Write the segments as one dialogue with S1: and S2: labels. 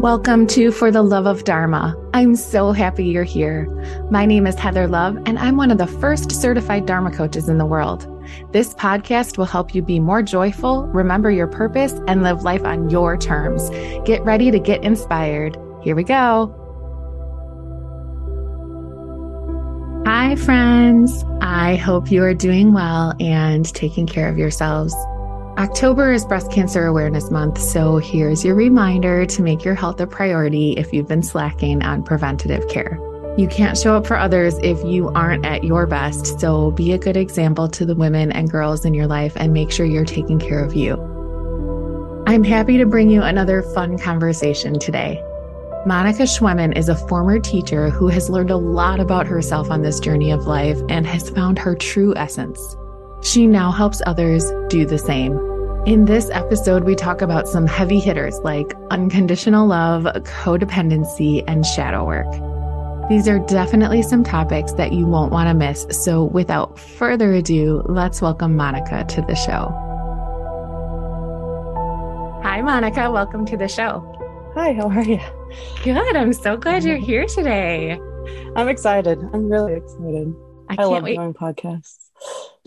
S1: Welcome to For the Love of Dharma. I'm so happy you're here. My name is Heather Love, and I'm one of the first certified Dharma coaches in the world. This podcast will help you be more joyful, remember your purpose, and live life on your terms. Get ready to get inspired. Here we go. Hi, friends. I hope you are doing well and taking care of yourselves. October is Breast Cancer Awareness Month, so here's your reminder to make your health a priority if you've been slacking on preventative care. You can't show up for others if you aren't at your best, so be a good example to the women and girls in your life and make sure you're taking care of you. I'm happy to bring you another fun conversation today. Monica Schwemin is a former teacher who has learned a lot about herself on this journey of life and has found her true essence. She now helps others do the same. In this episode, we talk about some heavy hitters like unconditional love, codependency, and shadow work. These are definitely some topics that you won't want to miss. So, without further ado, let's welcome Monica to the show. Hi, Monica. Welcome to the show.
S2: Hi, how are you?
S1: Good. I'm so glad you're here today.
S2: I'm excited. I'm really excited. I, I love wait. doing podcasts.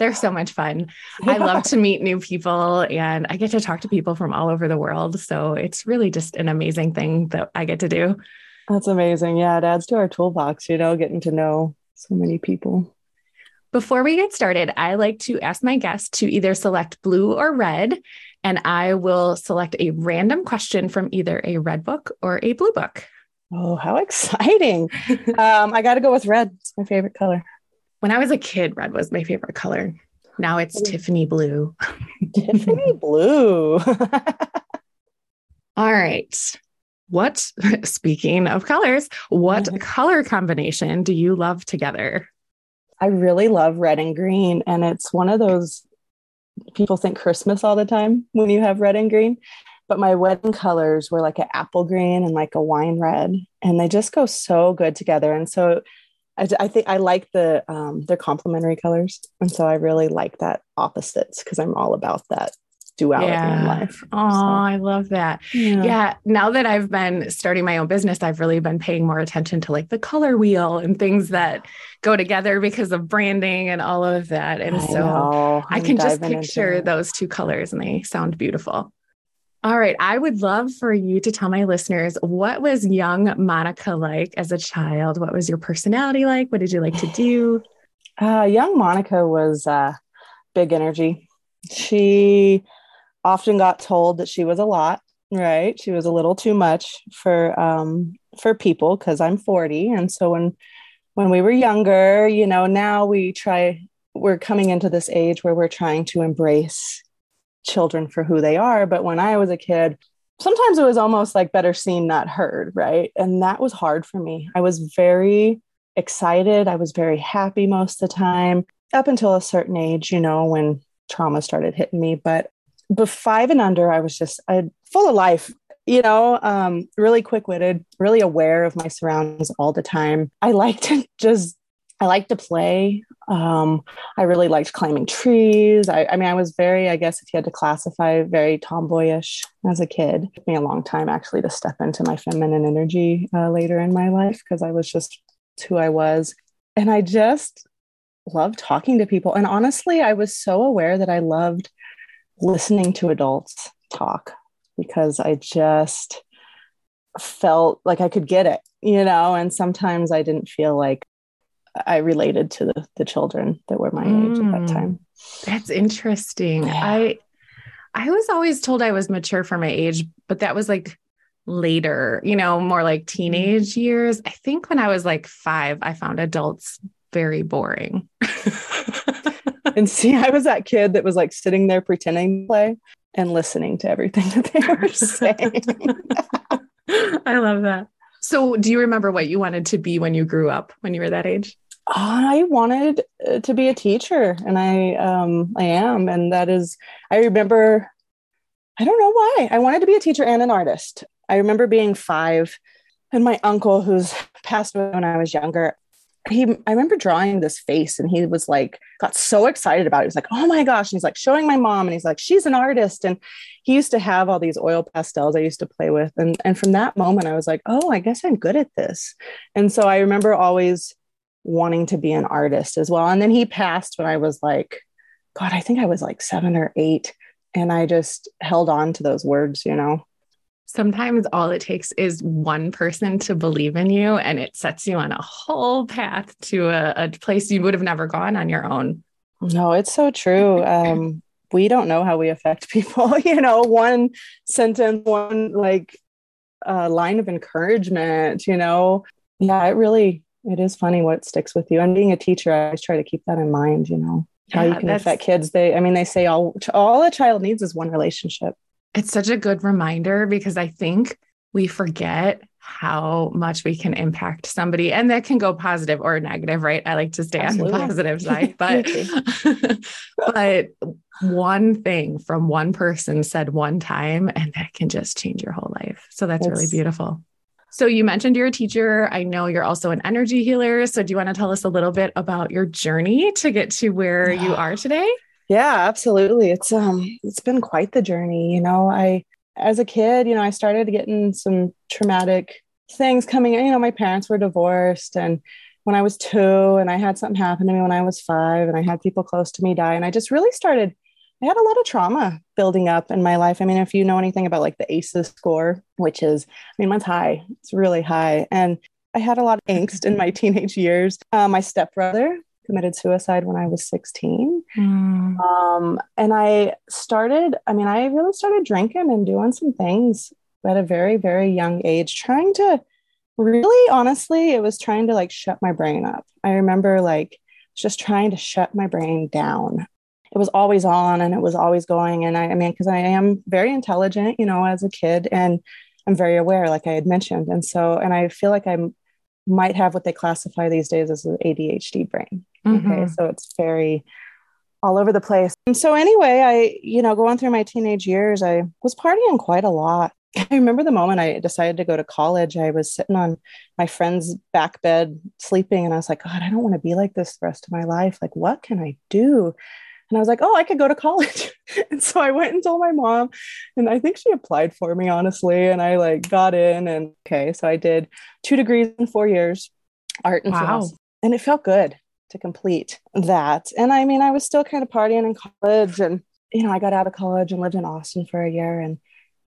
S1: They're so much fun. I love to meet new people and I get to talk to people from all over the world. So it's really just an amazing thing that I get to do.
S2: That's amazing. Yeah, it adds to our toolbox, you know, getting to know so many people.
S1: Before we get started, I like to ask my guests to either select blue or red, and I will select a random question from either a red book or a blue book.
S2: Oh, how exciting! um, I got to go with red. It's my favorite color.
S1: When I was a kid, red was my favorite color. Now it's oh. Tiffany blue.
S2: Tiffany blue.
S1: All right. What, speaking of colors, what mm-hmm. color combination do you love together?
S2: I really love red and green. And it's one of those people think Christmas all the time when you have red and green. But my wedding colors were like an apple green and like a wine red. And they just go so good together. And so I, I think I like the um, they're complementary colors, and so I really like that opposites because I'm all about that duality yeah. in life.
S1: Oh, so. I love that. Yeah. yeah. Now that I've been starting my own business, I've really been paying more attention to like the color wheel and things that go together because of branding and all of that. And I so I can just picture those two colors and they sound beautiful. All right. I would love for you to tell my listeners what was young Monica like as a child? What was your personality like? What did you like to do?
S2: Uh, young Monica was uh, big energy. She often got told that she was a lot, right? She was a little too much for um, for people because I'm 40. And so when when we were younger, you know, now we try we're coming into this age where we're trying to embrace children for who they are. But when I was a kid, sometimes it was almost like better seen, not heard, right? And that was hard for me. I was very excited. I was very happy most of the time up until a certain age, you know, when trauma started hitting me. But but five and under, I was just I, full of life, you know, um, really quick witted, really aware of my surroundings all the time. I like to just I like to play. Um, I really liked climbing trees. I, I, mean, I was very, I guess, if you had to classify, very tomboyish as a kid. It took me a long time actually to step into my feminine energy uh, later in my life because I was just who I was. And I just loved talking to people. And honestly, I was so aware that I loved listening to adults talk because I just felt like I could get it, you know, and sometimes I didn't feel like I related to the, the children that were my age at that mm. time.
S1: That's interesting. Yeah. I I was always told I was mature for my age, but that was like later, you know, more like teenage mm. years. I think when I was like 5, I found adults very boring.
S2: and see, I was that kid that was like sitting there pretending to play and listening to everything that they were saying.
S1: I love that. So, do you remember what you wanted to be when you grew up, when you were that age?
S2: I wanted uh, to be a teacher, and I um, I am, and that is. I remember. I don't know why I wanted to be a teacher and an artist. I remember being five, and my uncle, who's passed away when I was younger, he I remember drawing this face and he was like got so excited about it. He was like, "Oh my gosh." And he's like showing my mom and he's like, "She's an artist." And he used to have all these oil pastels I used to play with and and from that moment I was like, "Oh, I guess I'm good at this." And so I remember always wanting to be an artist as well. And then he passed when I was like god, I think I was like 7 or 8 and I just held on to those words, you know.
S1: Sometimes all it takes is one person to believe in you, and it sets you on a whole path to a, a place you would have never gone on your own.
S2: No, it's so true. Um, we don't know how we affect people. you know, one sentence, one like uh, line of encouragement. You know, yeah, it really it is funny what sticks with you. And being a teacher, I always try to keep that in mind. You know, how yeah, you can affect kids. They, I mean, they say all all a child needs is one relationship.
S1: It's such a good reminder because I think we forget how much we can impact somebody and that can go positive or negative right i like to stay Absolutely. on the positive side but but one thing from one person said one time and that can just change your whole life so that's it's, really beautiful so you mentioned you're a teacher i know you're also an energy healer so do you want to tell us a little bit about your journey to get to where you are today
S2: yeah, absolutely. It's um it's been quite the journey, you know. I as a kid, you know, I started getting some traumatic things coming in. You know, my parents were divorced and when I was 2 and I had something happen to me when I was 5 and I had people close to me die and I just really started I had a lot of trauma building up in my life. I mean, if you know anything about like the ACEs score, which is, I mean, mine's high, it's really high. And I had a lot of angst in my teenage years. Uh, my stepbrother committed suicide when I was 16. Mm. Um, and I started, I mean, I really started drinking and doing some things at a very, very young age, trying to really honestly, it was trying to like shut my brain up. I remember like just trying to shut my brain down. It was always on and it was always going. And I, I mean, because I am very intelligent, you know, as a kid, and I'm very aware, like I had mentioned. And so, and I feel like I'm might have what they classify these days as an ADHD brain. Mm-hmm. Okay. So it's very all over the place. And so anyway, I, you know, going through my teenage years, I was partying quite a lot. I remember the moment I decided to go to college, I was sitting on my friend's back bed sleeping and I was like, God, I don't want to be like this the rest of my life. Like, what can I do? And I was like, oh, I could go to college. and so I went and told my mom, and I think she applied for me, honestly. And I like got in and okay. So I did two degrees in four years, art and wow. philosophy. And it felt good to complete that. And I mean, I was still kind of partying in college and, you know, I got out of college and lived in Austin for a year and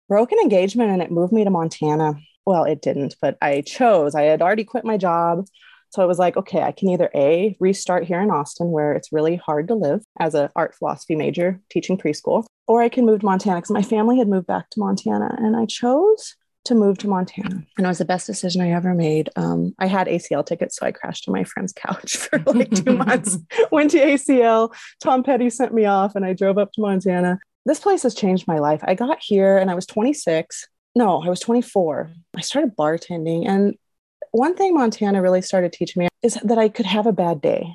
S2: broke an engagement and it moved me to Montana. Well, it didn't, but I chose. I had already quit my job. So I was like, okay, I can either A, restart here in Austin where it's really hard to live as an art philosophy major teaching preschool, or I can move to Montana because my family had moved back to Montana. And I chose to move to Montana. And it was the best decision I ever made. Um, I had ACL tickets, so I crashed on my friend's couch for like two months. Went to ACL. Tom Petty sent me off, and I drove up to Montana. This place has changed my life. I got here and I was 26. No, I was 24. I started bartending. And one thing Montana really started teaching me is that I could have a bad day.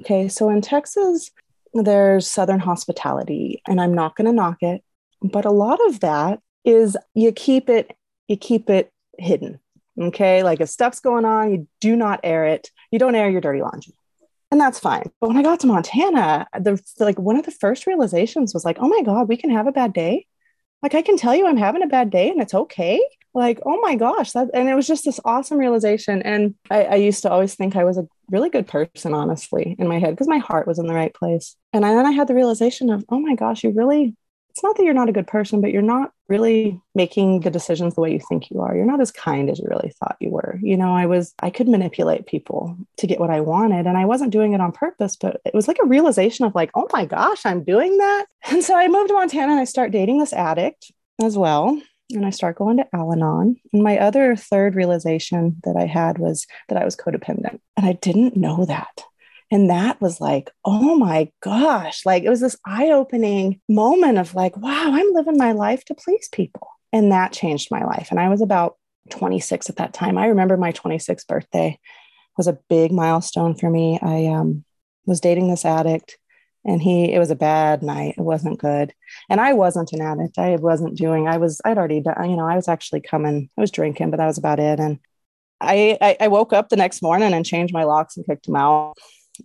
S2: Okay. So in Texas, there's Southern hospitality, and I'm not going to knock it. But a lot of that is you keep it you keep it hidden. Okay. Like if stuff's going on, you do not air it. You don't air your dirty laundry. And that's fine. But when I got to Montana, the like one of the first realizations was like, oh my God, we can have a bad day. Like I can tell you I'm having a bad day and it's okay. Like, oh my gosh. That, and it was just this awesome realization. And I, I used to always think I was a really good person, honestly, in my head, because my heart was in the right place. And then I had the realization of, oh my gosh, you really it's not that you're not a good person, but you're not really making the decisions the way you think you are. You're not as kind as you really thought you were. You know, I was, I could manipulate people to get what I wanted, and I wasn't doing it on purpose, but it was like a realization of like, oh my gosh, I'm doing that. And so I moved to Montana and I start dating this addict as well. And I start going to Al Anon. And my other third realization that I had was that I was codependent. And I didn't know that and that was like, oh my gosh, like it was this eye opening moment of like, wow, I'm living my life to please people. And that changed my life. And I was about 26 at that time. I remember my 26th birthday was a big milestone for me. I um, was dating this addict and he it was a bad night it wasn't good and i wasn't an addict i wasn't doing i was i'd already done you know i was actually coming i was drinking but that was about it and I, I, I woke up the next morning and changed my locks and kicked them out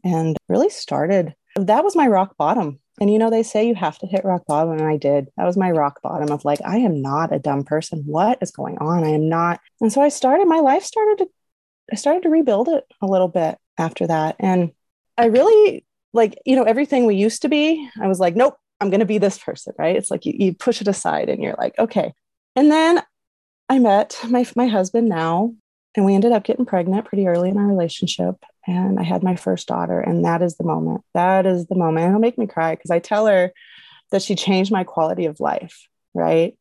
S2: and really started. That was my rock bottom. And you know, they say you have to hit rock bottom, and I did. That was my rock bottom of like, I am not a dumb person. What is going on? I am not. And so I started, my life started to, I started to rebuild it a little bit after that. And I really like, you know, everything we used to be, I was like, nope, I'm going to be this person, right? It's like you, you push it aside and you're like, okay. And then I met my, my husband now, and we ended up getting pregnant pretty early in our relationship. And I had my first daughter. And that is the moment. That is the moment. It'll make me cry because I tell her that she changed my quality of life, right?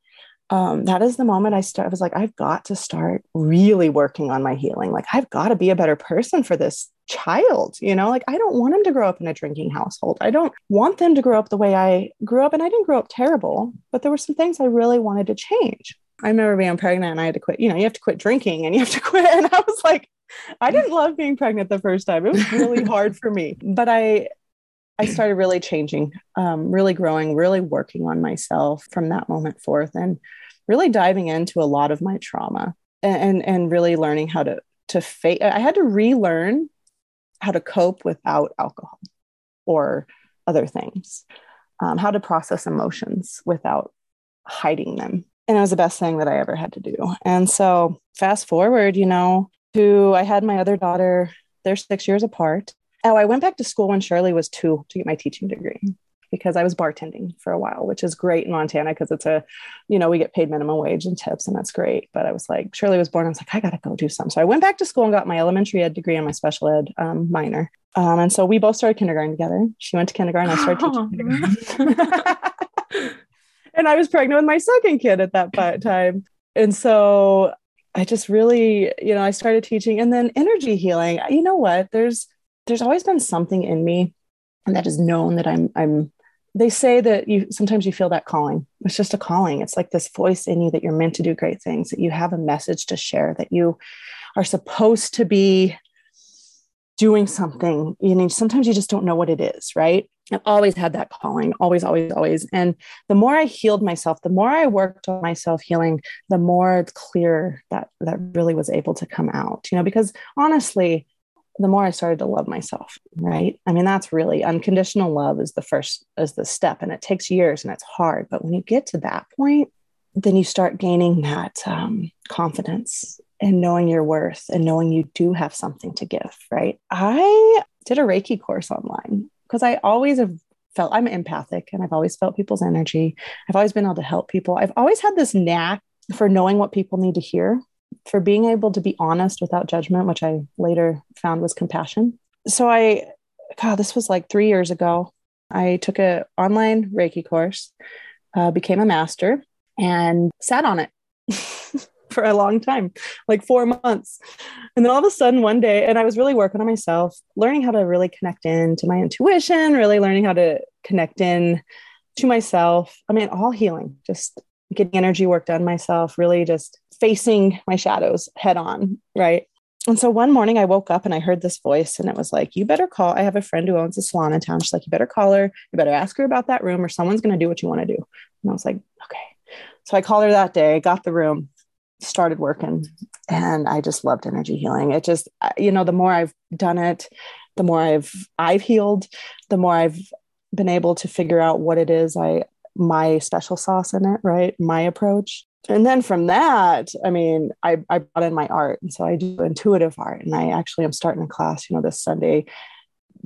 S2: Um, that is the moment I start. I was like, I've got to start really working on my healing. Like, I've got to be a better person for this child. You know, like I don't want them to grow up in a drinking household. I don't want them to grow up the way I grew up. And I didn't grow up terrible, but there were some things I really wanted to change. I remember being pregnant and I had to quit. You know, you have to quit drinking and you have to quit. And I was like, I didn't love being pregnant the first time. It was really hard for me. But I I started really changing, um, really growing, really working on myself from that moment forth, and really diving into a lot of my trauma and and, and really learning how to to face. I had to relearn how to cope without alcohol or other things, um, how to process emotions without hiding them. And it was the best thing that I ever had to do. And so, fast forward, you know, to I had my other daughter, they're six years apart. Oh, I went back to school when Shirley was two to get my teaching degree because I was bartending for a while, which is great in Montana because it's a, you know, we get paid minimum wage and tips, and that's great. But I was like, Shirley was born. I was like, I got to go do something. So I went back to school and got my elementary ed degree and my special ed um, minor. Um, and so we both started kindergarten together. She went to kindergarten. I started teaching and I was pregnant with my second kid at that time. And so I just really, you know, I started teaching and then energy healing. You know what? There's there's always been something in me and that is known that I'm I'm they say that you sometimes you feel that calling. It's just a calling. It's like this voice in you that you're meant to do great things, that you have a message to share, that you are supposed to be doing something. You know, sometimes you just don't know what it is, right? I've always had that calling, always, always, always. And the more I healed myself, the more I worked on myself healing, the more it's clear that that really was able to come out. You know, because honestly, the more I started to love myself, right? I mean, that's really unconditional love is the first, is the step, and it takes years and it's hard. But when you get to that point, then you start gaining that um, confidence and knowing your worth and knowing you do have something to give, right? I did a Reiki course online because I always have felt I'm empathic and I've always felt people's energy. I've always been able to help people. I've always had this knack for knowing what people need to hear for being able to be honest without judgment, which I later found was compassion. So I, God, this was like three years ago. I took an online Reiki course, uh, became a master, and sat on it for a long time, like four months. And then all of a sudden, one day, and I was really working on myself, learning how to really connect in to my intuition, really learning how to connect in to myself. I mean, all healing, just getting energy work done myself, really just facing my shadows head on. Right. And so one morning I woke up and I heard this voice and it was like, you better call. I have a friend who owns a salon in town. She's like, you better call her. You better ask her about that room or someone's going to do what you want to do. And I was like, okay. So I called her that day, got the room, started working, and I just loved energy healing. It just, you know, the more I've done it, the more I've I've healed, the more I've been able to figure out what it is I my special sauce in it, right? My approach and then from that, I mean, I, I brought in my art. And so I do intuitive art. And I actually am starting a class, you know, this Sunday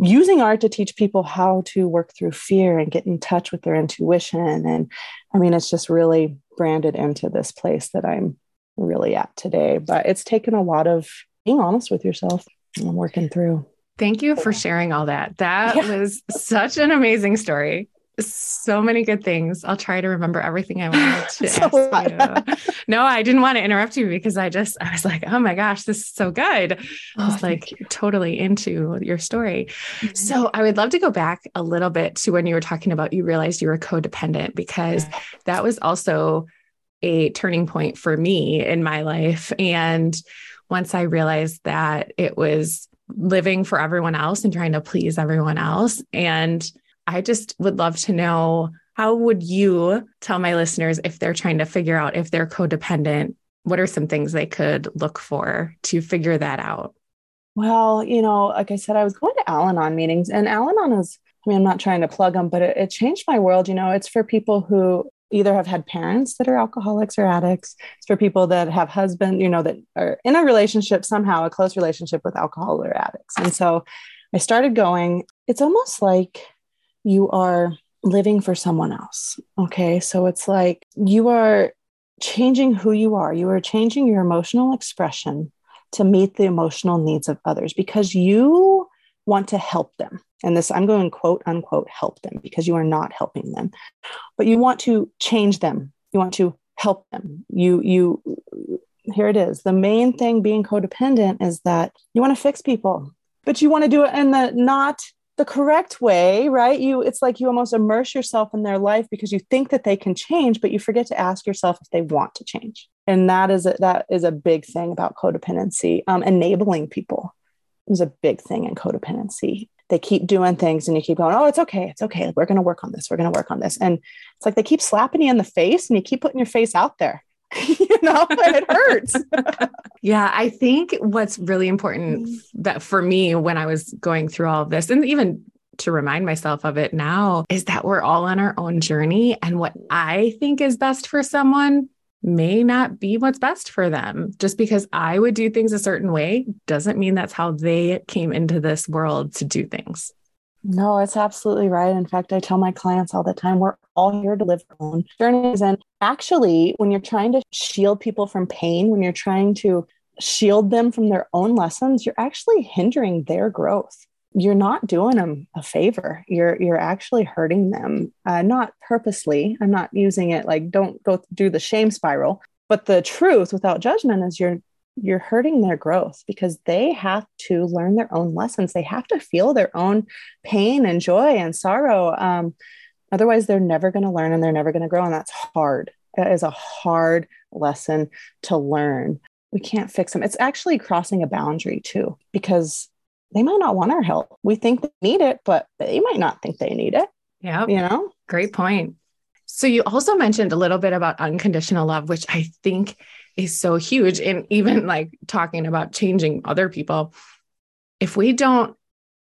S2: using art to teach people how to work through fear and get in touch with their intuition. And I mean, it's just really branded into this place that I'm really at today. But it's taken a lot of being honest with yourself and working through.
S1: Thank you for sharing all that. That yeah. was such an amazing story so many good things. I'll try to remember everything I wanted to ask you. no, I didn't want to interrupt you because I just I was like, oh my gosh, this is so good. I was oh, like totally into your story. Mm-hmm. So I would love to go back a little bit to when you were talking about you realized you were codependent because that was also a turning point for me in my life. And once I realized that it was living for everyone else and trying to please everyone else and I just would love to know how would you tell my listeners if they're trying to figure out if they're codependent? what are some things they could look for to figure that out?
S2: Well, you know, like I said, I was going to Al Anon meetings, and Al Anon is, I mean, I'm not trying to plug them, but it, it changed my world. You know, it's for people who either have had parents that are alcoholics or addicts. It's for people that have husband, you know, that are in a relationship somehow, a close relationship with alcohol or addicts. And so I started going, it's almost like you are living for someone else. Okay. So it's like you are changing who you are, you are changing your emotional expression to meet the emotional needs of others because you want to help them. And this, I'm going quote unquote, help them because you are not helping them, but you want to change them. You want to help them. You, you, here it is. The main thing being codependent is that you want to fix people, but you want to do it in the not the correct way, right? You it's like you almost immerse yourself in their life because you think that they can change, but you forget to ask yourself if they want to change. And that is a, that is a big thing about codependency. Um, enabling people is a big thing in codependency. They keep doing things and you keep going, oh, it's okay. It's okay. We're going to work on this. We're going to work on this. And it's like they keep slapping you in the face and you keep putting your face out there. you know, and it hurts.
S1: yeah, I think what's really important mm. that for me when I was going through all of this, and even to remind myself of it now, is that we're all on our own journey. And what I think is best for someone may not be what's best for them. Just because I would do things a certain way doesn't mean that's how they came into this world to do things.
S2: No, it's absolutely right. In fact, I tell my clients all the time we're all here to live our own journeys. And actually, when you're trying to shield people from pain, when you're trying to shield them from their own lessons, you're actually hindering their growth. You're not doing them a favor. You're you're actually hurting them, uh, not purposely. I'm not using it like don't go do the shame spiral. But the truth, without judgment, is you're you're hurting their growth because they have to learn their own lessons. They have to feel their own pain and joy and sorrow. Um, otherwise, they're never going to learn and they're never going to grow. And that's hard. That is a hard lesson to learn. We can't fix them. It's actually crossing a boundary too, because they might not want our help. We think they need it, but they might not think they need it.
S1: Yeah.
S2: You know,
S1: great point. So, you also mentioned a little bit about unconditional love, which I think is so huge. And even like talking about changing other people, if we don't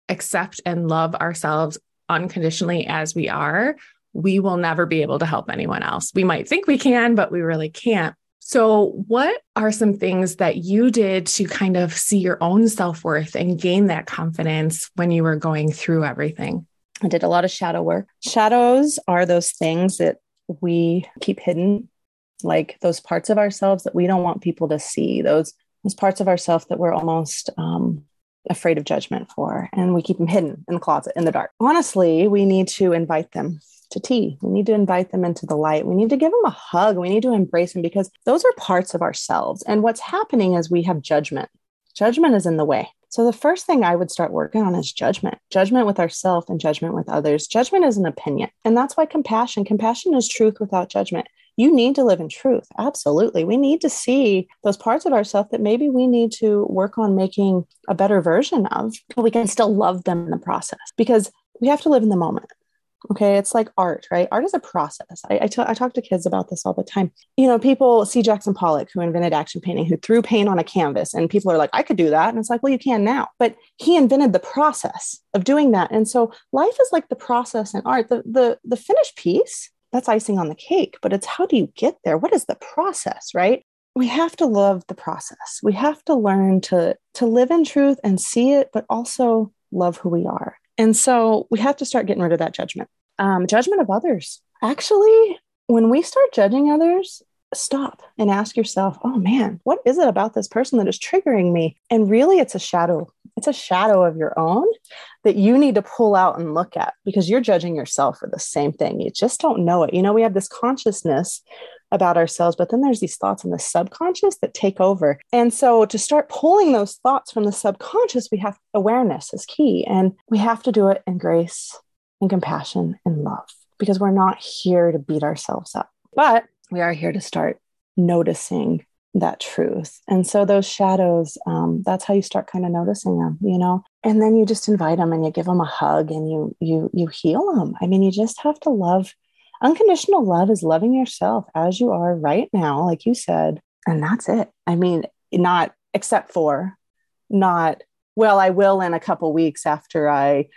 S1: accept and love ourselves unconditionally as we are, we will never be able to help anyone else. We might think we can, but we really can't. So, what are some things that you did to kind of see your own self worth and gain that confidence when you were going through everything?
S2: I did a lot of shadow work. Shadows are those things that we keep hidden like those parts of ourselves that we don't want people to see those those parts of ourselves that we're almost um, afraid of judgment for and we keep them hidden in the closet in the dark. Honestly we need to invite them to tea. We need to invite them into the light. We need to give them a hug. We need to embrace them because those are parts of ourselves. And what's happening is we have judgment. Judgment is in the way so the first thing I would start working on is judgment, judgment with ourselves and judgment with others. Judgment is an opinion. And that's why compassion, compassion is truth without judgment you need to live in truth. Absolutely. We need to see those parts of ourselves that maybe we need to work on making a better version of, but we can still love them in the process because we have to live in the moment. Okay. It's like art, right? Art is a process. I, I, t- I talk to kids about this all the time. You know, people see Jackson Pollock, who invented action painting, who threw paint on a canvas, and people are like, I could do that. And it's like, well, you can now. But he invented the process of doing that. And so life is like the process in art. The, the, the finished piece that's icing on the cake, but it's how do you get there? What is the process, right? We have to love the process. We have to learn to to live in truth and see it, but also love who we are. And so we have to start getting rid of that judgment. Um, judgment of others. Actually, when we start judging others, stop and ask yourself, oh man, what is it about this person that is triggering me? And really, it's a shadow. It's a shadow of your own that you need to pull out and look at because you're judging yourself for the same thing. You just don't know it. You know, we have this consciousness about ourselves, but then there's these thoughts in the subconscious that take over. And so to start pulling those thoughts from the subconscious, we have awareness is key. And we have to do it in grace and compassion and love because we're not here to beat ourselves up. But we are here to start noticing that truth. And so those shadows, um, that's how you start kind of noticing them, you know. And then you just invite them and you give them a hug and you you you heal them. I mean, you just have to love. Unconditional love is loving yourself as you are right now, like you said, And that's it. I mean, not except for not, well, I will in a couple weeks after I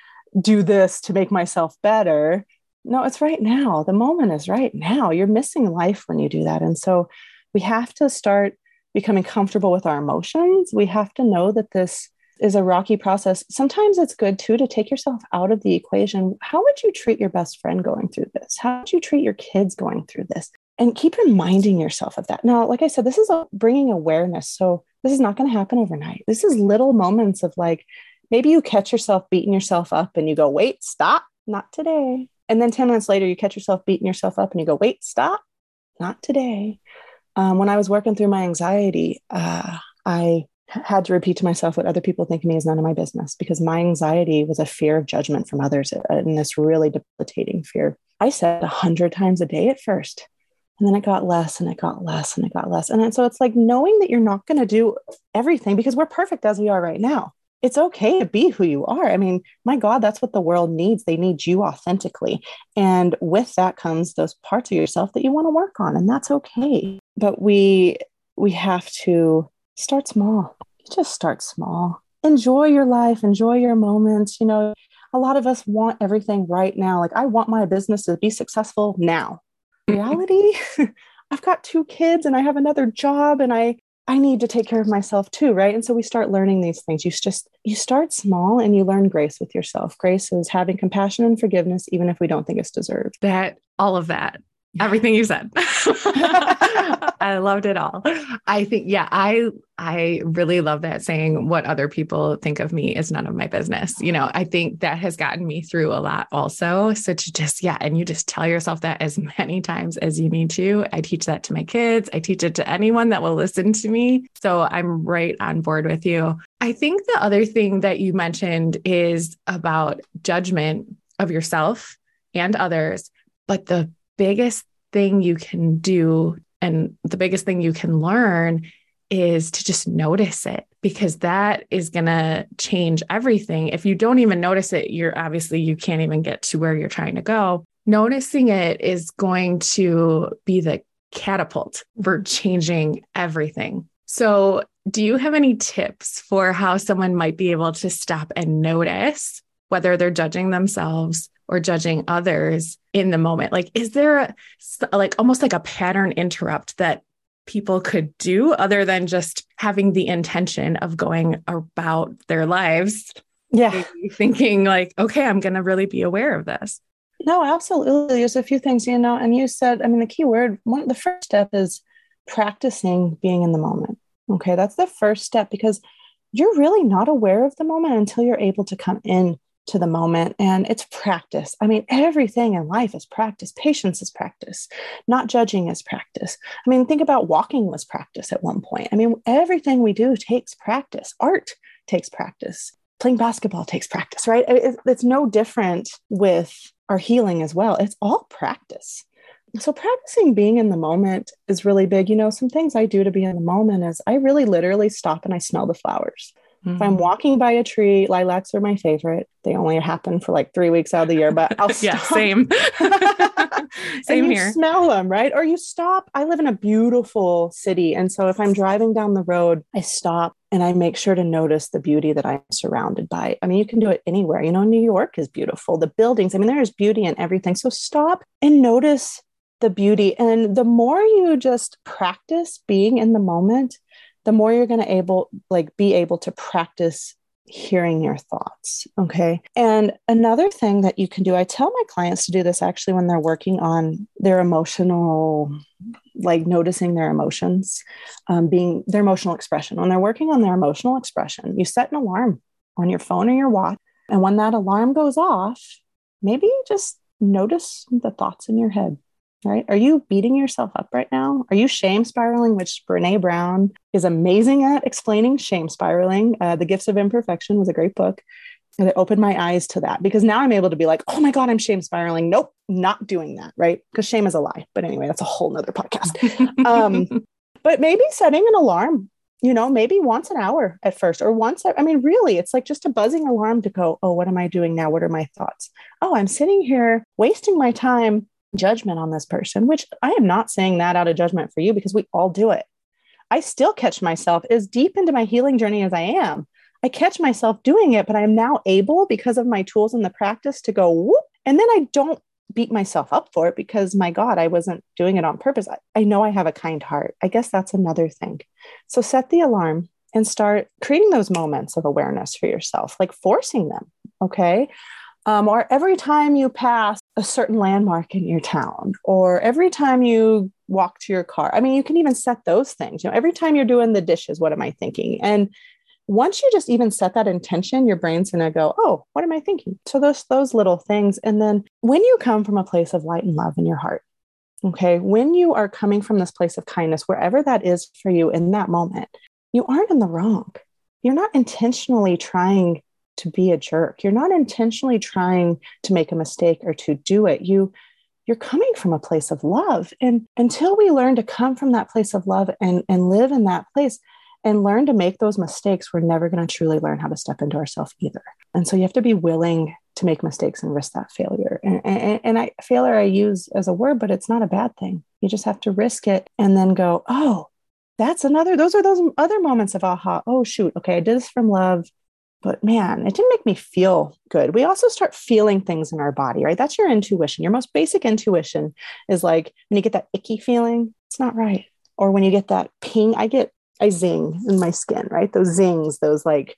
S2: do this to make myself better. No, it's right now. The moment is right now. You're missing life when you do that. And so we have to start becoming comfortable with our emotions. We have to know that this is a rocky process. Sometimes it's good too to take yourself out of the equation. How would you treat your best friend going through this? How would you treat your kids going through this? And keep reminding yourself of that. Now, like I said, this is bringing awareness. So this is not going to happen overnight. This is little moments of like, maybe you catch yourself beating yourself up and you go, wait, stop, not today. And then 10 minutes later, you catch yourself beating yourself up and you go, wait, stop, not today. Um, when I was working through my anxiety, uh, I had to repeat to myself what other people think of me is none of my business because my anxiety was a fear of judgment from others and this really debilitating fear. I said a hundred times a day at first. And then it got less and it got less and it got less. And so it's like knowing that you're not going to do everything because we're perfect as we are right now. It's okay to be who you are. I mean, my God, that's what the world needs. They need you authentically. And with that comes those parts of yourself that you want to work on. And that's okay. But we we have to start small. Just start small. Enjoy your life, enjoy your moments. You know, a lot of us want everything right now. Like, I want my business to be successful now. Reality, I've got two kids and I have another job and I I need to take care of myself too, right? And so we start learning these things. You just you start small and you learn grace with yourself. Grace is having compassion and forgiveness even if we don't think it's deserved.
S1: That all of that everything you said. I loved it all. I think, yeah, I I really love that saying what other people think of me is none of my business. You know, I think that has gotten me through a lot also. So to just, yeah, and you just tell yourself that as many times as you need to. I teach that to my kids. I teach it to anyone that will listen to me. So I'm right on board with you. I think the other thing that you mentioned is about judgment of yourself and others. But the biggest thing you can do and the biggest thing you can learn is to just notice it because that is going to change everything. If you don't even notice it, you're obviously you can't even get to where you're trying to go. Noticing it is going to be the catapult for changing everything. So, do you have any tips for how someone might be able to stop and notice whether they're judging themselves or judging others in the moment. Like is there a, like almost like a pattern interrupt that people could do other than just having the intention of going about their lives?
S2: Yeah.
S1: Thinking like okay i'm going to really be aware of this.
S2: No absolutely. There's a few things you know and you said i mean the key word one the first step is practicing being in the moment. Okay that's the first step because you're really not aware of the moment until you're able to come in to the moment and it's practice. I mean, everything in life is practice. Patience is practice. Not judging is practice. I mean, think about walking was practice at one point. I mean, everything we do takes practice. Art takes practice. Playing basketball takes practice, right? It's no different with our healing as well. It's all practice. So, practicing being in the moment is really big. You know, some things I do to be in the moment is I really literally stop and I smell the flowers. Mm-hmm. If I'm walking by a tree, lilacs are my favorite. They only happen for like three weeks out of the year, but I'll
S1: yeah, same. same here.
S2: Smell them, right? Or you stop. I live in a beautiful city. And so if I'm driving down the road, I stop and I make sure to notice the beauty that I'm surrounded by. I mean, you can do it anywhere. You know, New York is beautiful. The buildings, I mean, there's beauty in everything. So stop and notice the beauty. And the more you just practice being in the moment, the more you're going to able like be able to practice hearing your thoughts okay? And another thing that you can do i tell my clients to do this actually when they're working on their emotional like noticing their emotions um, being their emotional expression. When they're working on their emotional expression you set an alarm on your phone or your watch and when that alarm goes off maybe just notice the thoughts in your head right? Are you beating yourself up right now? Are you shame spiraling, which Brene Brown is amazing at explaining shame spiraling? Uh, the Gifts of Imperfection was a great book. And it opened my eyes to that because now I'm able to be like, oh my God, I'm shame spiraling. Nope, not doing that, right? Because shame is a lie. But anyway, that's a whole nother podcast. um, but maybe setting an alarm, you know, maybe once an hour at first or once. I mean, really, it's like just a buzzing alarm to go, oh, what am I doing now? What are my thoughts? Oh, I'm sitting here wasting my time judgment on this person, which I am not saying that out of judgment for you because we all do it. I still catch myself as deep into my healing journey as I am. I catch myself doing it, but I'm now able because of my tools and the practice to go whoop. And then I don't beat myself up for it because my God, I wasn't doing it on purpose. I, I know I have a kind heart. I guess that's another thing. So set the alarm and start creating those moments of awareness for yourself, like forcing them. Okay. Um, or every time you pass a certain landmark in your town, or every time you walk to your car. I mean, you can even set those things. You know, every time you're doing the dishes, what am I thinking? And once you just even set that intention, your brain's going to go, "Oh, what am I thinking?" So those those little things, and then when you come from a place of light and love in your heart, okay, when you are coming from this place of kindness, wherever that is for you in that moment, you aren't in the wrong. You're not intentionally trying to be a jerk. You're not intentionally trying to make a mistake or to do it. You you're coming from a place of love. And until we learn to come from that place of love and, and live in that place, and learn to make those mistakes, we're never going to truly learn how to step into ourselves either. And so you have to be willing to make mistakes and risk that failure. And, and, and I failure I use as a word, but it's not a bad thing. You just have to risk it and then go, oh, that's another, those are those other moments of aha. Oh, shoot. Okay. I did this from love, but man, it didn't make me feel good. We also start feeling things in our body, right? That's your intuition. Your most basic intuition is like when you get that icky feeling, it's not right. Or when you get that ping, I get I zing in my skin, right? Those zings, those like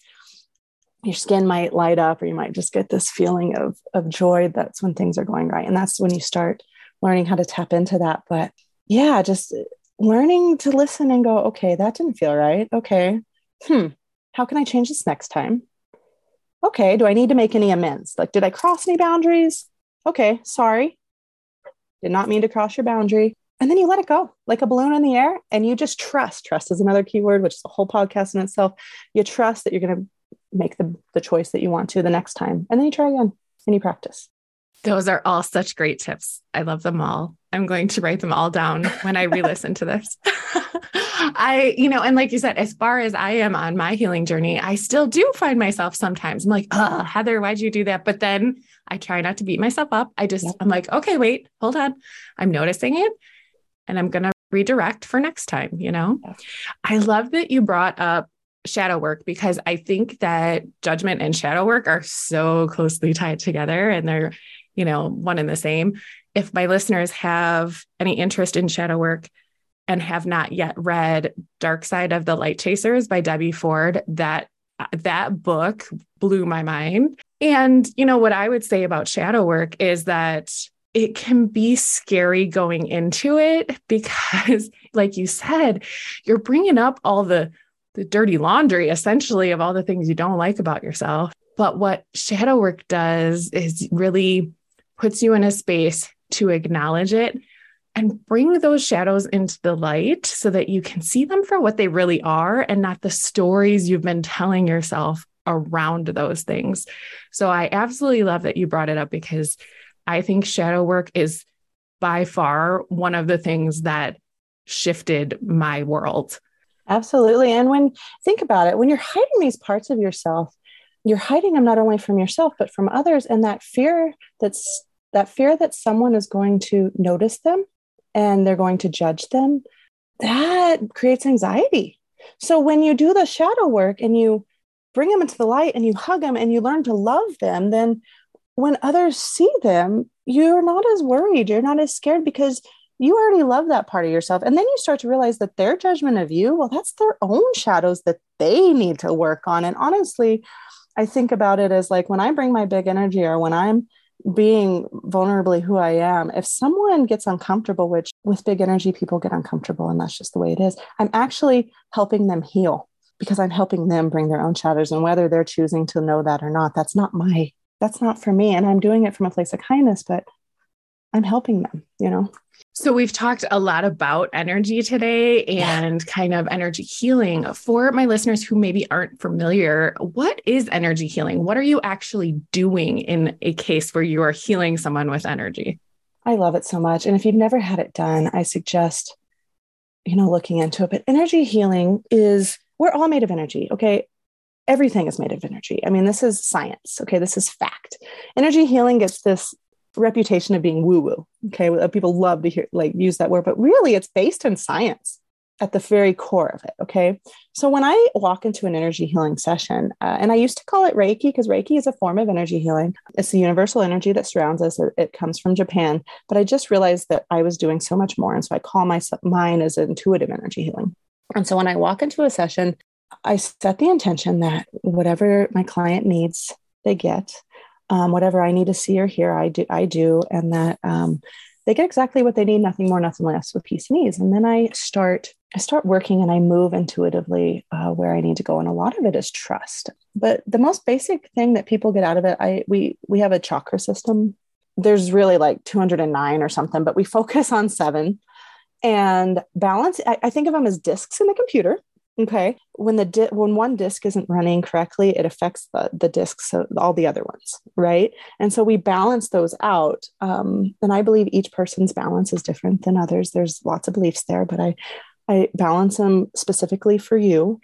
S2: your skin might light up or you might just get this feeling of of joy that's when things are going right and that's when you start learning how to tap into that but yeah just learning to listen and go okay that didn't feel right okay hmm how can i change this next time okay do i need to make any amends? Like did i cross any boundaries? Okay sorry. Did not mean to cross your boundary. And then you let it go like a balloon in the air and you just trust. Trust is another keyword which is a whole podcast in itself. You trust that you're going to make the, the choice that you want to the next time. And then you try again and you practice
S1: those are all such great tips i love them all i'm going to write them all down when i re-listen to this I, you know, and like you said, as far as I am on my healing journey, I still do find myself sometimes I'm like, oh, Heather, why'd you do that? But then I try not to beat myself up. I just, yep. I'm like, okay, wait, hold on. I'm noticing it and I'm going to redirect for next time, you know? Yeah. I love that you brought up shadow work because I think that judgment and shadow work are so closely tied together and they're, you know, one and the same. If my listeners have any interest in shadow work and have not yet read Dark Side of the Light Chasers by Debbie Ford, that that book blew my mind. And you know what I would say about shadow work is that it can be scary going into it because like you said you're bringing up all the the dirty laundry essentially of all the things you don't like about yourself but what shadow work does is really puts you in a space to acknowledge it and bring those shadows into the light so that you can see them for what they really are and not the stories you've been telling yourself around those things. So I absolutely love that you brought it up because I think shadow work is by far one of the things that shifted my world.
S2: Absolutely. And when think about it, when you're hiding these parts of yourself, you're hiding them not only from yourself but from others and that fear that's that fear that someone is going to notice them and they're going to judge them that creates anxiety so when you do the shadow work and you bring them into the light and you hug them and you learn to love them then when others see them, you're not as worried, you're not as scared because you already love that part of yourself. And then you start to realize that their judgment of you, well, that's their own shadows that they need to work on. And honestly, I think about it as like when I bring my big energy or when I'm being vulnerably who I am, if someone gets uncomfortable, which with big energy, people get uncomfortable, and that's just the way it is, I'm actually helping them heal because I'm helping them bring their own shadows. And whether they're choosing to know that or not, that's not my that's not for me. And I'm doing it from a place of kindness, but I'm helping them, you know?
S1: So, we've talked a lot about energy today and yeah. kind of energy healing. For my listeners who maybe aren't familiar, what is energy healing? What are you actually doing in a case where you are healing someone with energy?
S2: I love it so much. And if you've never had it done, I suggest, you know, looking into it. But energy healing is, we're all made of energy. Okay everything is made of energy. I mean, this is science. Okay. This is fact. Energy healing gets this reputation of being woo woo. Okay. People love to hear, like, use that word, but really it's based in science. at the very core of it. Okay. So when I walk into an energy healing session, uh, and I used to call it Reiki because Reiki is a form of energy healing, it's the universal energy that surrounds us. It comes from Japan. But I just realized that I was doing so much more. And so I call my, mine as intuitive energy healing. And so when I walk into a session, I set the intention that whatever my client needs, they get. Um, whatever I need to see or hear, I do. I do, and that um, they get exactly what they need, nothing more, nothing less, with peace and ease. And then I start I start working and I move intuitively uh, where I need to go. And a lot of it is trust. But the most basic thing that people get out of it, I we we have a chakra system. There's really like 209 or something, but we focus on seven. And balance, I, I think of them as discs in the computer. Okay. When the di- when one disc isn't running correctly, it affects the the discs, so all the other ones, right? And so we balance those out. Um, and I believe each person's balance is different than others. There's lots of beliefs there, but I I balance them specifically for you.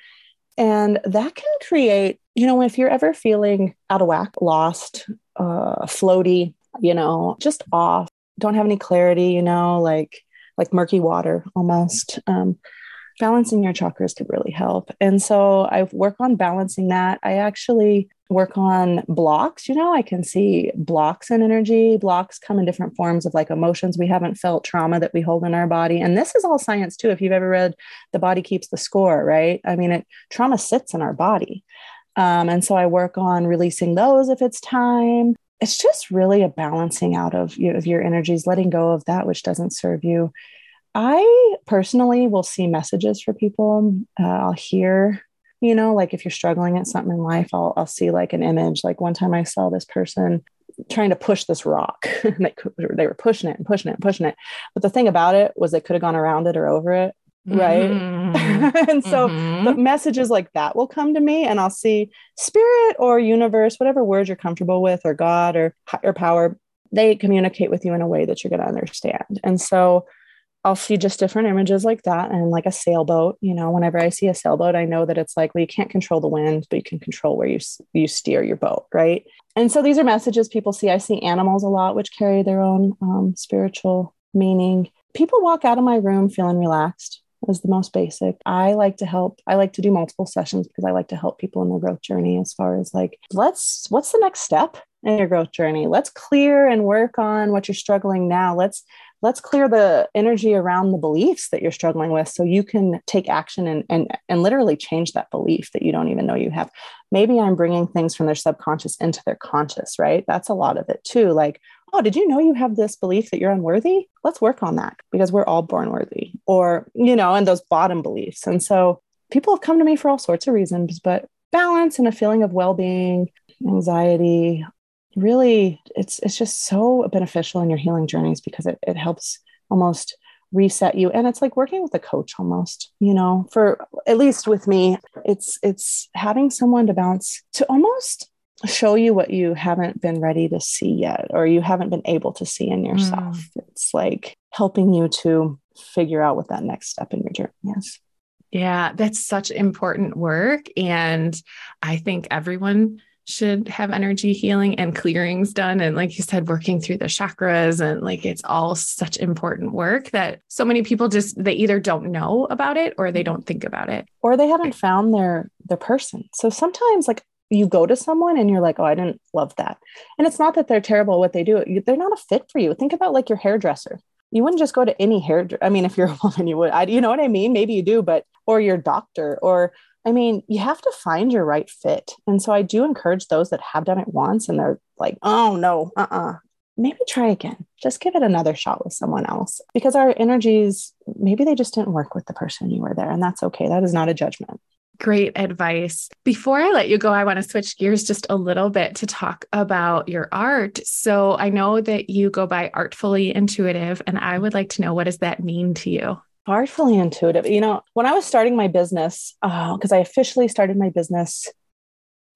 S2: And that can create, you know, if you're ever feeling out of whack, lost, uh, floaty, you know, just off, don't have any clarity, you know, like like murky water almost. Um, balancing your chakras could really help. And so I work on balancing that. I actually work on blocks. You know, I can see blocks in energy. Blocks come in different forms of like emotions we haven't felt, trauma that we hold in our body. And this is all science too. If you've ever read The Body Keeps the Score, right? I mean, it trauma sits in our body. Um, and so I work on releasing those if it's time. It's just really a balancing out of, you know, of your energies, letting go of that which doesn't serve you I personally will see messages for people. Uh, I'll hear, you know, like if you're struggling at something in life, I'll, I'll see like an image. Like one time I saw this person trying to push this rock. they, they were pushing it and pushing it and pushing it. But the thing about it was they could have gone around it or over it. Right. Mm-hmm. and so mm-hmm. the messages like that will come to me and I'll see spirit or universe, whatever words you're comfortable with, or God or higher power, they communicate with you in a way that you're going to understand. And so I'll see just different images like that and like a sailboat. You know, whenever I see a sailboat, I know that it's like, well, you can't control the wind, but you can control where you you steer your boat, right? And so these are messages people see. I see animals a lot, which carry their own um, spiritual meaning. People walk out of my room feeling relaxed. Is the most basic. I like to help. I like to do multiple sessions because I like to help people in their growth journey. As far as like, let's what's the next step in your growth journey? Let's clear and work on what you're struggling now. Let's let's clear the energy around the beliefs that you're struggling with so you can take action and, and, and literally change that belief that you don't even know you have. Maybe I'm bringing things from their subconscious into their conscious, right? That's a lot of it too. Like, oh, did you know you have this belief that you're unworthy? Let's work on that because we're all born worthy, or, you know, and those bottom beliefs. And so people have come to me for all sorts of reasons, but balance and a feeling of well being, anxiety, really it's it's just so beneficial in your healing journeys because it, it helps almost reset you. And it's like working with a coach almost you know for at least with me it's it's having someone to bounce to almost show you what you haven't been ready to see yet or you haven't been able to see in yourself. Mm. it's like helping you to figure out what that next step in your journey is.
S1: Yeah that's such important work. And i think everyone should have energy healing and clearings done. And like you said, working through the chakras and like it's all such important work that so many people just they either don't know about it or they don't think about it.
S2: Or they haven't found their their person. So sometimes like you go to someone and you're like, oh, I didn't love that. And it's not that they're terrible what they do. They're not a fit for you. Think about like your hairdresser. You wouldn't just go to any hair. I mean, if you're a woman, you would. I, you know what I mean? Maybe you do, but or your doctor or I mean, you have to find your right fit. And so I do encourage those that have done it once and they're like, oh no, uh uh-uh. uh maybe try again. Just give it another shot with someone else because our energies, maybe they just didn't work with the person you were there. And that's okay. That is not a judgment.
S1: Great advice. Before I let you go, I want to switch gears just a little bit to talk about your art. So I know that you go by Artfully Intuitive, and I would like to know what does that mean to you?
S2: Artfully intuitive. You know, when I was starting my business, because uh, I officially started my business,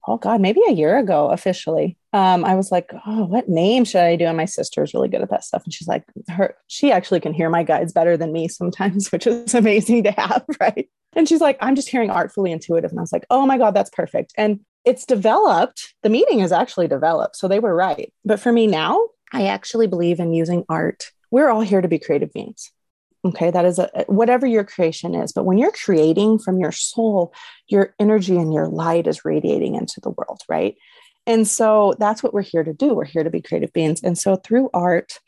S2: oh God, maybe a year ago officially. Um, I was like, oh, what name should I do? And my sister is really good at that stuff. And she's like, her, she actually can hear my guides better than me sometimes, which is amazing to have, right? And she's like, I'm just hearing artfully intuitive. And I was like, oh my God, that's perfect. And it's developed. The meeting is actually developed. So they were right. But for me now, I actually believe in using art. We're all here to be creative beings Okay. That is a, whatever your creation is. But when you're creating from your soul, your energy and your light is radiating into the world, right? And so that's what we're here to do. We're here to be creative beings. And so through art,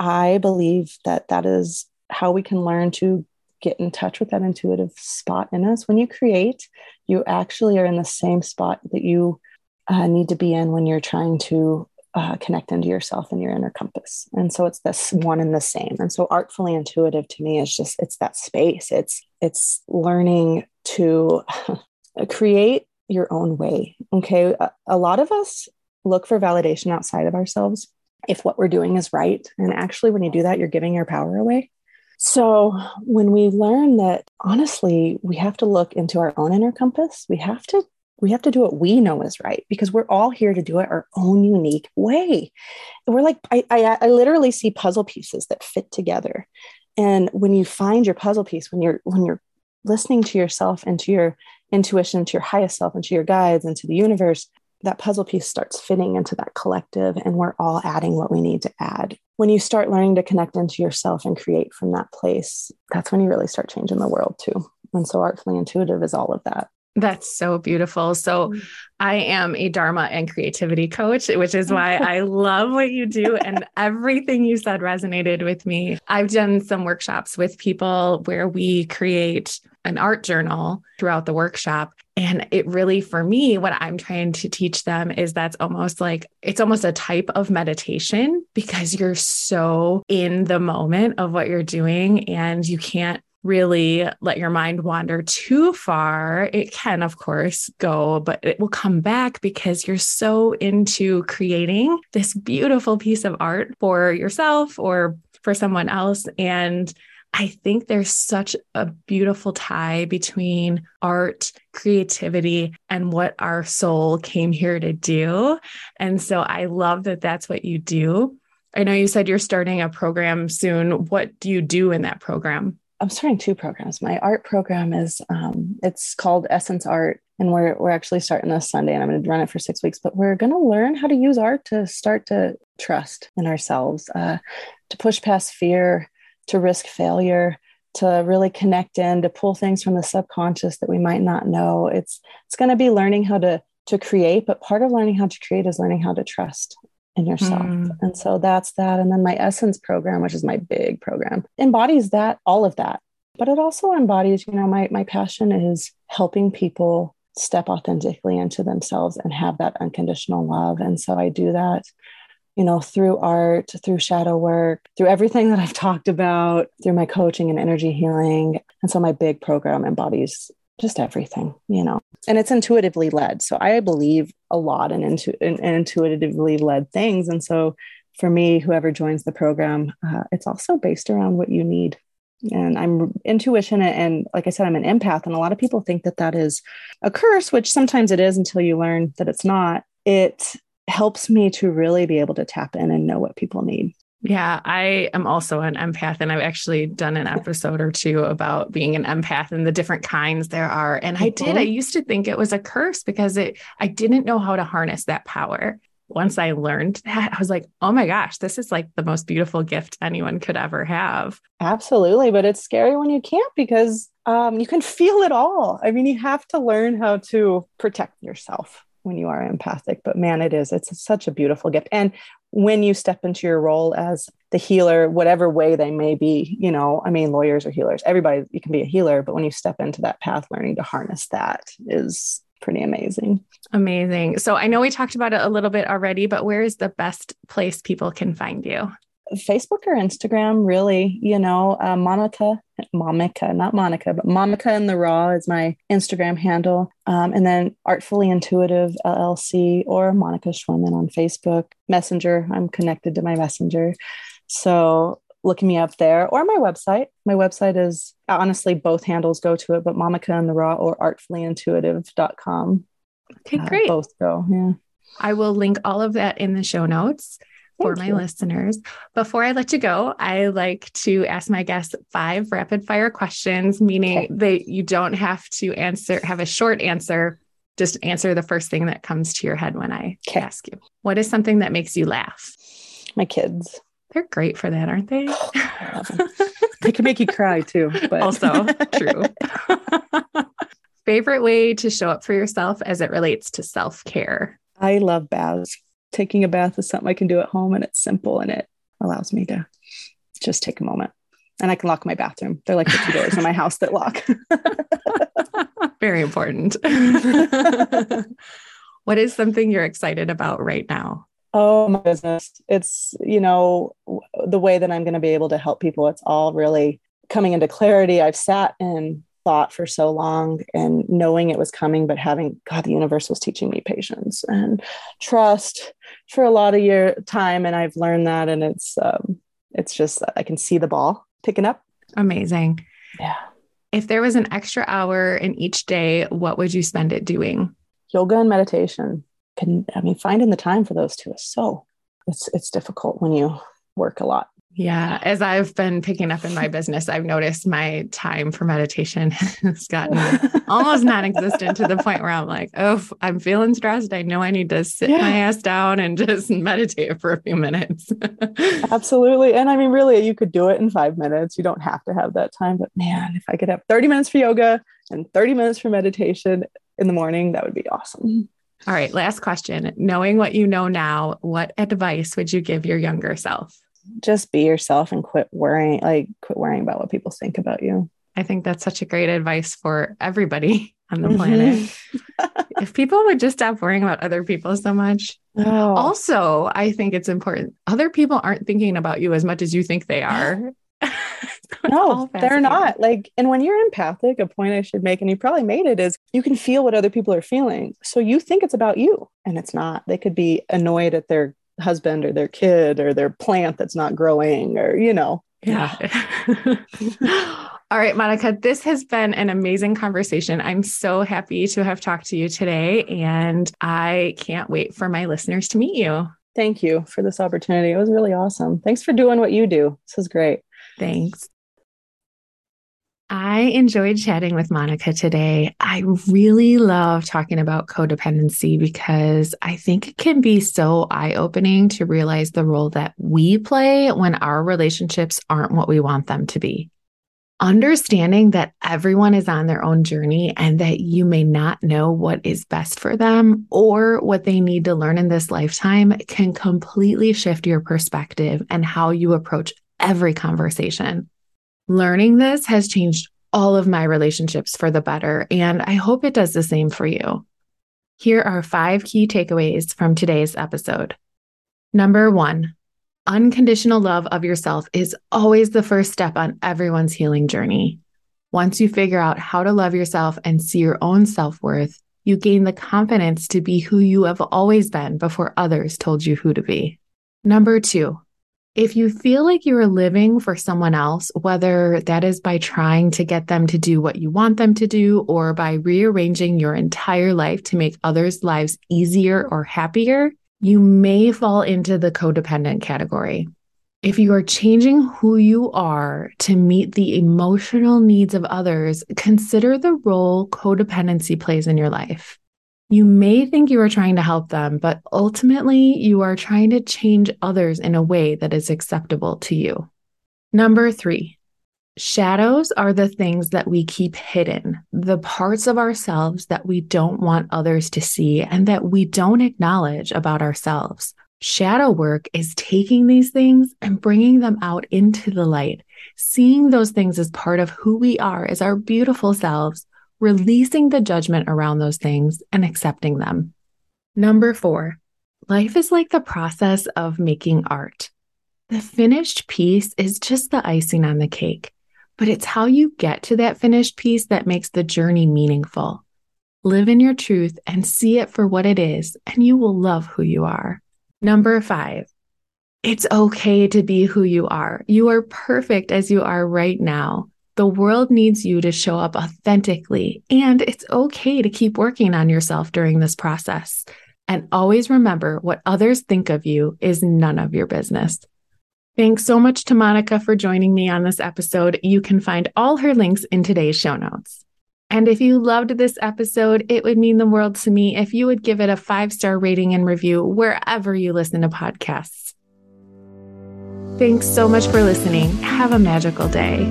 S2: I believe that that is how we can learn to get in touch with that intuitive spot in us. When you create, you actually are in the same spot that you uh, need to be in when you're trying to uh, connect into yourself and your inner compass. And so it's this one and the same. And so artfully intuitive to me is just it's that space. It's it's learning to create your own way. Okay, a, a lot of us look for validation outside of ourselves if what we're doing is right. And actually, when you do that, you're giving your power away. So, when we learn that honestly, we have to look into our own inner compass, we have to we have to do what we know is right because we're all here to do it our own unique way. We're like, I, I, I literally see puzzle pieces that fit together. And when you find your puzzle piece, when you're when you're listening to yourself and to your intuition, to your highest self, and to your guides, and to the universe, that puzzle piece starts fitting into that collective, and we're all adding what we need to add. When you start learning to connect into yourself and create from that place, that's when you really start changing the world too. And so, artfully intuitive is all of that.
S1: That's so beautiful. So, mm. I am a Dharma and creativity coach, which is why I love what you do. And everything you said resonated with me. I've done some workshops with people where we create an art journal throughout the workshop. And it really, for me, what I'm trying to teach them is that's almost like it's almost a type of meditation because you're so in the moment of what you're doing and you can't really let your mind wander too far. It can, of course, go, but it will come back because you're so into creating this beautiful piece of art for yourself or for someone else. And I think there's such a beautiful tie between art, creativity, and what our soul came here to do. And so I love that that's what you do. I know you said you're starting a program soon. What do you do in that program?
S2: I'm starting two programs. My art program is um, it's called Essence Art, and we're we're actually starting this Sunday, and I'm going to run it for six weeks. But we're going to learn how to use art to start to trust in ourselves, uh, to push past fear, to risk failure, to really connect in, to pull things from the subconscious that we might not know. It's it's going to be learning how to to create, but part of learning how to create is learning how to trust in yourself. Mm. And so that's that. And then my essence program, which is my big program, embodies that, all of that. But it also embodies, you know, my my passion is helping people step authentically into themselves and have that unconditional love. And so I do that, you know, through art, through shadow work, through everything that I've talked about, through my coaching and energy healing. And so my big program embodies just everything, you know, and it's intuitively led. So I believe a lot in, intu- in, in intuitively led things. And so for me, whoever joins the program, uh, it's also based around what you need. And I'm intuition, and like I said, I'm an empath, and a lot of people think that that is a curse, which sometimes it is until you learn that it's not. It helps me to really be able to tap in and know what people need.
S1: Yeah, I am also an empath, and I've actually done an episode or two about being an empath and the different kinds there are. And I did, I mm-hmm. used to think it was a curse because it I didn't know how to harness that power. Once I learned that, I was like, oh my gosh, this is like the most beautiful gift anyone could ever have.
S2: Absolutely. But it's scary when you can't because um, you can feel it all. I mean, you have to learn how to protect yourself when you are empathic but man it is it's such a beautiful gift and when you step into your role as the healer whatever way they may be you know i mean lawyers or healers. Everybody you can be a healer but when you step into that path learning to harness that is pretty amazing.
S1: Amazing. So i know we talked about it a little bit already but where is the best place people can find you
S2: Facebook or Instagram, really, you know, uh, Monica, Monica, not Monica, but Monica in the Raw is my Instagram handle. Um, and then Artfully Intuitive LLC or Monica Schwemin on Facebook. Messenger, I'm connected to my Messenger. So look me up there or my website. My website is honestly both handles go to it, but Monica in the Raw or artfullyintuitive.com.
S1: Okay, uh, great.
S2: both go. Yeah.
S1: I will link all of that in the show notes for my listeners. Before I let you go, I like to ask my guests five rapid fire questions, meaning okay. that you don't have to answer, have a short answer. Just answer the first thing that comes to your head when I okay. ask you. What is something that makes you laugh?
S2: My kids.
S1: They're great for that, aren't they?
S2: They can make you cry too. But
S1: also true. Favorite way to show up for yourself as it relates to self care?
S2: I love baths. Taking a bath is something I can do at home and it's simple and it allows me to just take a moment. And I can lock my bathroom. They're like the two doors in my house that lock.
S1: Very important. what is something you're excited about right now?
S2: Oh, my business. It's, you know, the way that I'm going to be able to help people. It's all really coming into clarity. I've sat and thought for so long and knowing it was coming, but having God, the universe was teaching me patience and trust for a lot of year time. And I've learned that. And it's, um, it's just, I can see the ball picking up.
S1: Amazing.
S2: Yeah.
S1: If there was an extra hour in each day, what would you spend it doing?
S2: Yoga and meditation. Can I mean finding the time for those two is so it's it's difficult when you work a lot.
S1: Yeah, as I've been picking up in my business, I've noticed my time for meditation has gotten almost non-existent to the point where I'm like, oh, I'm feeling stressed. I know I need to sit yeah. my ass down and just meditate for a few minutes.
S2: Absolutely. And I mean, really, you could do it in five minutes. You don't have to have that time. But man, if I could have 30 minutes for yoga and 30 minutes for meditation in the morning, that would be awesome.
S1: All right, last question. Knowing what you know now, what advice would you give your younger self?
S2: Just be yourself and quit worrying like quit worrying about what people think about you.
S1: I think that's such a great advice for everybody on the mm-hmm. planet. If people would just stop worrying about other people so much. Oh. also i think it's important other people aren't thinking about you as much as you think they are.
S2: No they're not. like and when you're empathic a point i should make and you probably made it is you can feel what other people are feeling. So you think it's about you and it's not. They could be annoyed at their husband or their kid or their plant that's not growing or you know.
S1: Yeah. All right monica this has been an amazing conversation. I'm so happy to have talked to you today and i can't wait for my listeners to meet you.
S2: Thank you for this opportunity. It was really awesome. Thanks for doing what you do. This is great.
S1: Thanks I enjoyed chatting with Monica today. I really love talking about codependency because I think it can be so eye opening to realize the role that we play when our relationships aren't what we want them to be. Understanding that everyone is on their own journey and that you may not know what is best for them or what they need to learn in this lifetime can completely shift your perspective and how you approach every conversation. Learning this has changed all of my relationships for the better, and I hope it does the same for you. Here are five key takeaways from today's episode. Number one, unconditional love of yourself is always the first step on everyone's healing journey. Once you figure out how to love yourself and see your own self worth, you gain the confidence to be who you have always been before others told you who to be. Number two, if you feel like you are living for someone else, whether that is by trying to get them to do what you want them to do or by rearranging your entire life to make others' lives easier or happier, you may fall into the codependent category. If you are changing who you are to meet the emotional needs of others, consider the role codependency plays in your life. You may think you are trying to help them, but ultimately you are trying to change others in a way that is acceptable to you. Number three, shadows are the things that we keep hidden, the parts of ourselves that we don't want others to see and that we don't acknowledge about ourselves. Shadow work is taking these things and bringing them out into the light, seeing those things as part of who we are as our beautiful selves releasing the judgment around those things and accepting them. Number four, life is like the process of making art. The finished piece is just the icing on the cake, but it's how you get to that finished piece that makes the journey meaningful. Live in your truth and see it for what it is, and you will love who you are. Number five, it's okay to be who you are. You are perfect as you are right now. The world needs you to show up authentically, and it's okay to keep working on yourself during this process. And always remember what others think of you is none of your business. Thanks so much to Monica for joining me on this episode. You can find all her links in today's show notes. And if you loved this episode, it would mean the world to me if you would give it a five star rating and review wherever you listen to podcasts. Thanks so much for listening. Have a magical day.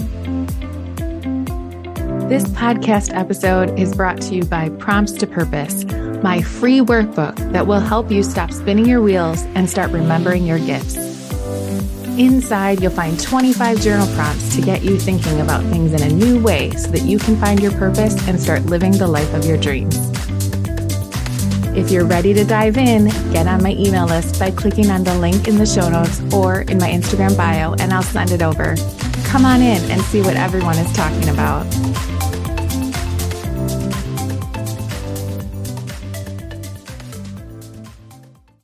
S1: This podcast episode is brought to you by Prompts to Purpose, my free workbook that will help you stop spinning your wheels and start remembering your gifts. Inside, you'll find 25 journal prompts to get you thinking about things in a new way so that you can find your purpose and start living the life of your dreams. If you're ready to dive in, get on my email list by clicking on the link in the show notes or in my Instagram bio, and I'll send it over. Come on in and see what everyone is talking about.